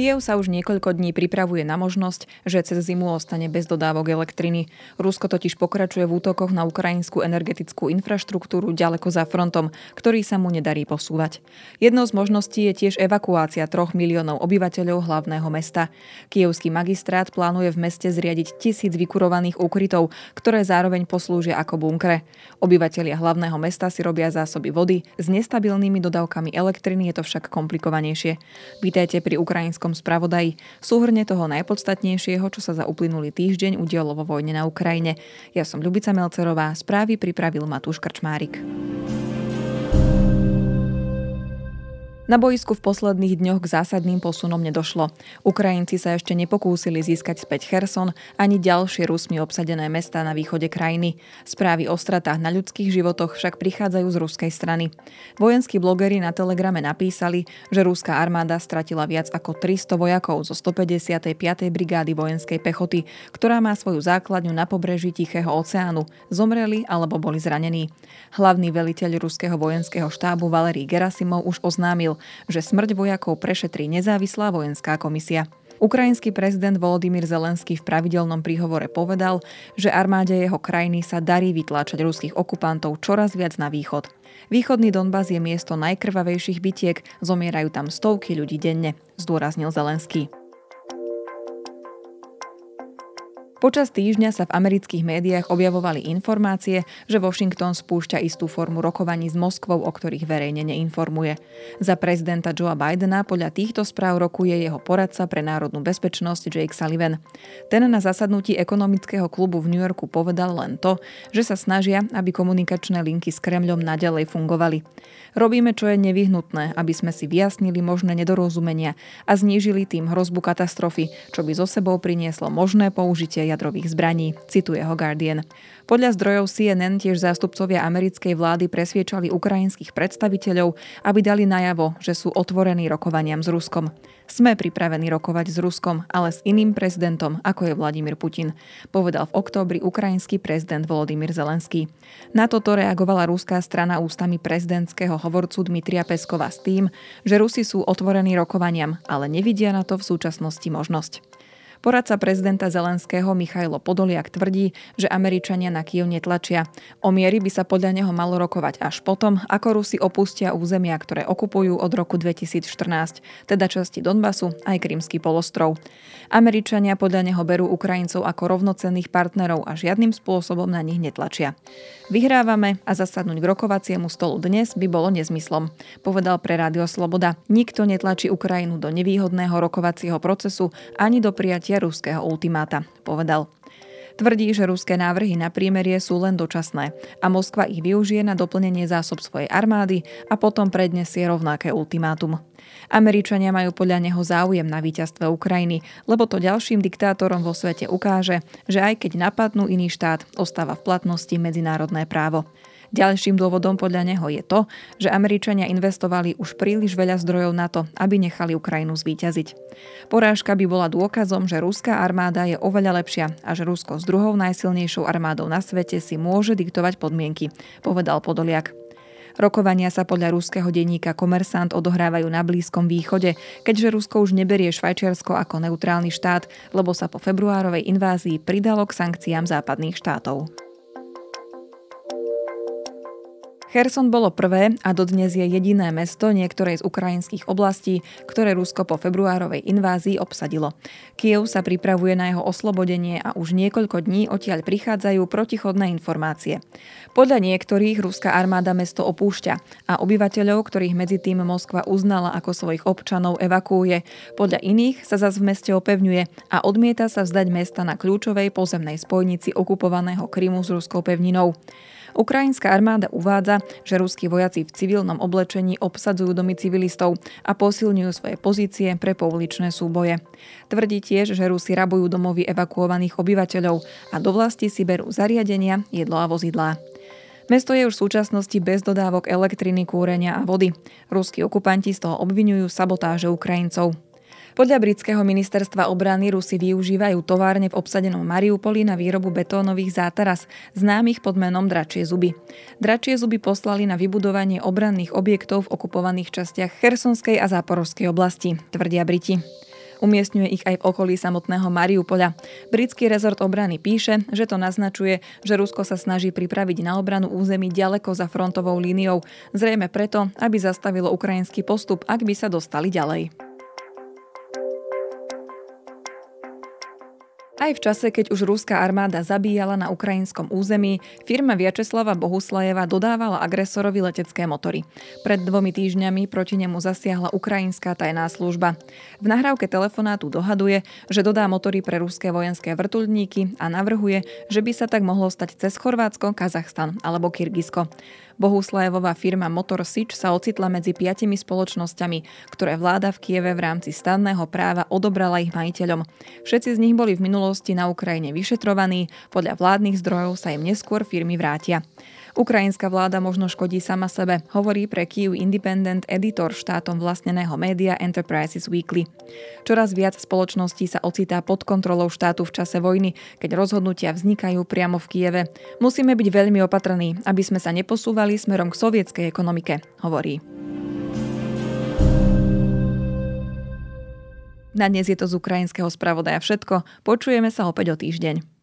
Kiev sa už niekoľko dní pripravuje na možnosť, že cez zimu ostane bez dodávok elektriny. Rusko totiž pokračuje v útokoch na ukrajinskú energetickú infraštruktúru ďaleko za frontom, ktorý sa mu nedarí posúvať. Jednou z možností je tiež evakuácia troch miliónov obyvateľov hlavného mesta. Kievský magistrát plánuje v meste zriadiť tisíc vykurovaných úkrytov, ktoré zároveň poslúžia ako bunkre. Obyvatelia hlavného mesta si robia zásoby vody, s nestabilnými dodávkami elektriny je to však komplikovanejšie. Vítajte pri ukrajinskom slovenskom spravodaji. Súhrne toho najpodstatnejšieho, čo sa za uplynulý týždeň udialo vo vojne na Ukrajine. Ja som Ľubica Melcerová, správy pripravil Matúš Krčmárik. Na boisku v posledných dňoch k zásadným posunom nedošlo. Ukrajinci sa ešte nepokúsili získať späť Kherson ani ďalšie Rusmi obsadené mesta na východe krajiny. Správy o stratách na ľudských životoch však prichádzajú z ruskej strany. Vojenskí blogeri na Telegrame napísali, že ruská armáda stratila viac ako 300 vojakov zo 155. brigády vojenskej pechoty, ktorá má svoju základňu na pobreží Tichého oceánu. Zomreli alebo boli zranení. Hlavný veliteľ ruského vojenského štábu Valery Gerasimov už oznámil, že smrť vojakov prešetrí nezávislá vojenská komisia. Ukrajinský prezident Volodymyr Zelenský v pravidelnom príhovore povedal, že armáde jeho krajiny sa darí vytláčať ruských okupantov čoraz viac na východ. Východný Donbass je miesto najkrvavejších bitiek, zomierajú tam stovky ľudí denne, zdôraznil Zelenský. Počas týždňa sa v amerických médiách objavovali informácie, že Washington spúšťa istú formu rokovaní s Moskvou, o ktorých verejne neinformuje. Za prezidenta Joea Bidena podľa týchto správ rokuje jeho poradca pre národnú bezpečnosť Jake Sullivan. Ten na zasadnutí ekonomického klubu v New Yorku povedal len to, že sa snažia, aby komunikačné linky s Kremľom naďalej fungovali. Robíme, čo je nevyhnutné, aby sme si vyjasnili možné nedorozumenia a znížili tým hrozbu katastrofy, čo by zo sebou prinieslo možné použitie jadrových zbraní, cituje ho Guardian. Podľa zdrojov CNN tiež zástupcovia americkej vlády presviečali ukrajinských predstaviteľov, aby dali najavo, že sú otvorení rokovaniam s Ruskom. Sme pripravení rokovať s Ruskom, ale s iným prezidentom, ako je Vladimír Putin, povedal v októbri ukrajinský prezident Volodymyr Zelenský. Na toto reagovala ruská strana ústami prezidentského hovorcu Dmitria Peskova s tým, že Rusi sú otvorení rokovaniam, ale nevidia na to v súčasnosti možnosť. Poradca prezidenta Zelenského Michailo Podoliak tvrdí, že Američania na Kiev netlačia. O miery by sa podľa neho malo rokovať až potom, ako Rusi opustia územia, ktoré okupujú od roku 2014, teda časti Donbasu aj Krymský polostrov. Američania podľa neho berú Ukrajincov ako rovnocenných partnerov a žiadnym spôsobom na nich netlačia. Vyhrávame a zasadnúť k rokovaciemu stolu dnes by bolo nezmyslom, povedal pre Rádio Sloboda. Nikto netlačí Ukrajinu do nevýhodného rokovacieho procesu ani do prijatia prijatia ruského ultimáta, povedal. Tvrdí, že ruské návrhy na prímerie sú len dočasné a Moskva ich využije na doplnenie zásob svojej armády a potom prednesie rovnaké ultimátum. Američania majú podľa neho záujem na víťazstve Ukrajiny, lebo to ďalším diktátorom vo svete ukáže, že aj keď napadnú iný štát, ostáva v platnosti medzinárodné právo. Ďalším dôvodom podľa neho je to, že Američania investovali už príliš veľa zdrojov na to, aby nechali Ukrajinu zvíťaziť. Porážka by bola dôkazom, že ruská armáda je oveľa lepšia a že Rusko s druhou najsilnejšou armádou na svete si môže diktovať podmienky, povedal Podoliak. Rokovania sa podľa ruského denníka Komersant odohrávajú na Blízkom východe, keďže Rusko už neberie Švajčiarsko ako neutrálny štát, lebo sa po februárovej invázii pridalo k sankciám západných štátov. Kherson bolo prvé a dodnes je jediné mesto niektorej z ukrajinských oblastí, ktoré Rusko po februárovej invázii obsadilo. Kiev sa pripravuje na jeho oslobodenie a už niekoľko dní odtiaľ prichádzajú protichodné informácie. Podľa niektorých ruská armáda mesto opúšťa a obyvateľov, ktorých medzi tým Moskva uznala ako svojich občanov, evakuuje. Podľa iných sa zas v meste opevňuje a odmieta sa vzdať mesta na kľúčovej pozemnej spojnici okupovaného Krymu s ruskou pevninou. Ukrajinská armáda uvádza, že ruskí vojaci v civilnom oblečení obsadzujú domy civilistov a posilňujú svoje pozície pre pouličné súboje. Tvrdí tiež, že Rusi rabujú domovy evakuovaných obyvateľov a do vlasti si berú zariadenia, jedlo a vozidlá. Mesto je už v súčasnosti bez dodávok elektriny, kúrenia a vody. Ruskí okupanti z toho obvinujú sabotáže Ukrajincov. Podľa britského ministerstva obrany Rusi využívajú továrne v obsadenom Mariupoli na výrobu betónových zátaras, známych pod menom Dračie zuby. Dračie zuby poslali na vybudovanie obranných objektov v okupovaných častiach Chersonskej a Záporovskej oblasti, tvrdia Briti. Umiestňuje ich aj v okolí samotného Mariupola. Britský rezort obrany píše, že to naznačuje, že Rusko sa snaží pripraviť na obranu území ďaleko za frontovou líniou. Zrejme preto, aby zastavilo ukrajinský postup, ak by sa dostali ďalej. Aj v čase, keď už ruská armáda zabíjala na ukrajinskom území, firma Viačeslava Bohuslajeva dodávala agresorovi letecké motory. Pred dvomi týždňami proti nemu zasiahla ukrajinská tajná služba. V nahrávke telefonátu dohaduje, že dodá motory pre ruské vojenské vrtuľníky a navrhuje, že by sa tak mohlo stať cez Chorvátsko, Kazachstan alebo Kyrgyzsko. Bohuslajevová firma Motor Sič sa ocitla medzi piatimi spoločnosťami, ktoré vláda v Kieve v rámci stanného práva odobrala ich majiteľom. Všetci z nich boli v minulosti na Ukrajine vyšetrovaní, podľa vládnych zdrojov sa im neskôr firmy vrátia. Ukrajinská vláda možno škodí sama sebe, hovorí pre Kyiv Independent editor štátom vlastneného média Enterprises Weekly. Čoraz viac spoločností sa ocitá pod kontrolou štátu v čase vojny, keď rozhodnutia vznikajú priamo v Kieve. Musíme byť veľmi opatrní, aby sme sa neposúvali smerom k sovietskej ekonomike, hovorí. Na dnes je to z ukrajinského spravodaja všetko. Počujeme sa opäť o týždeň.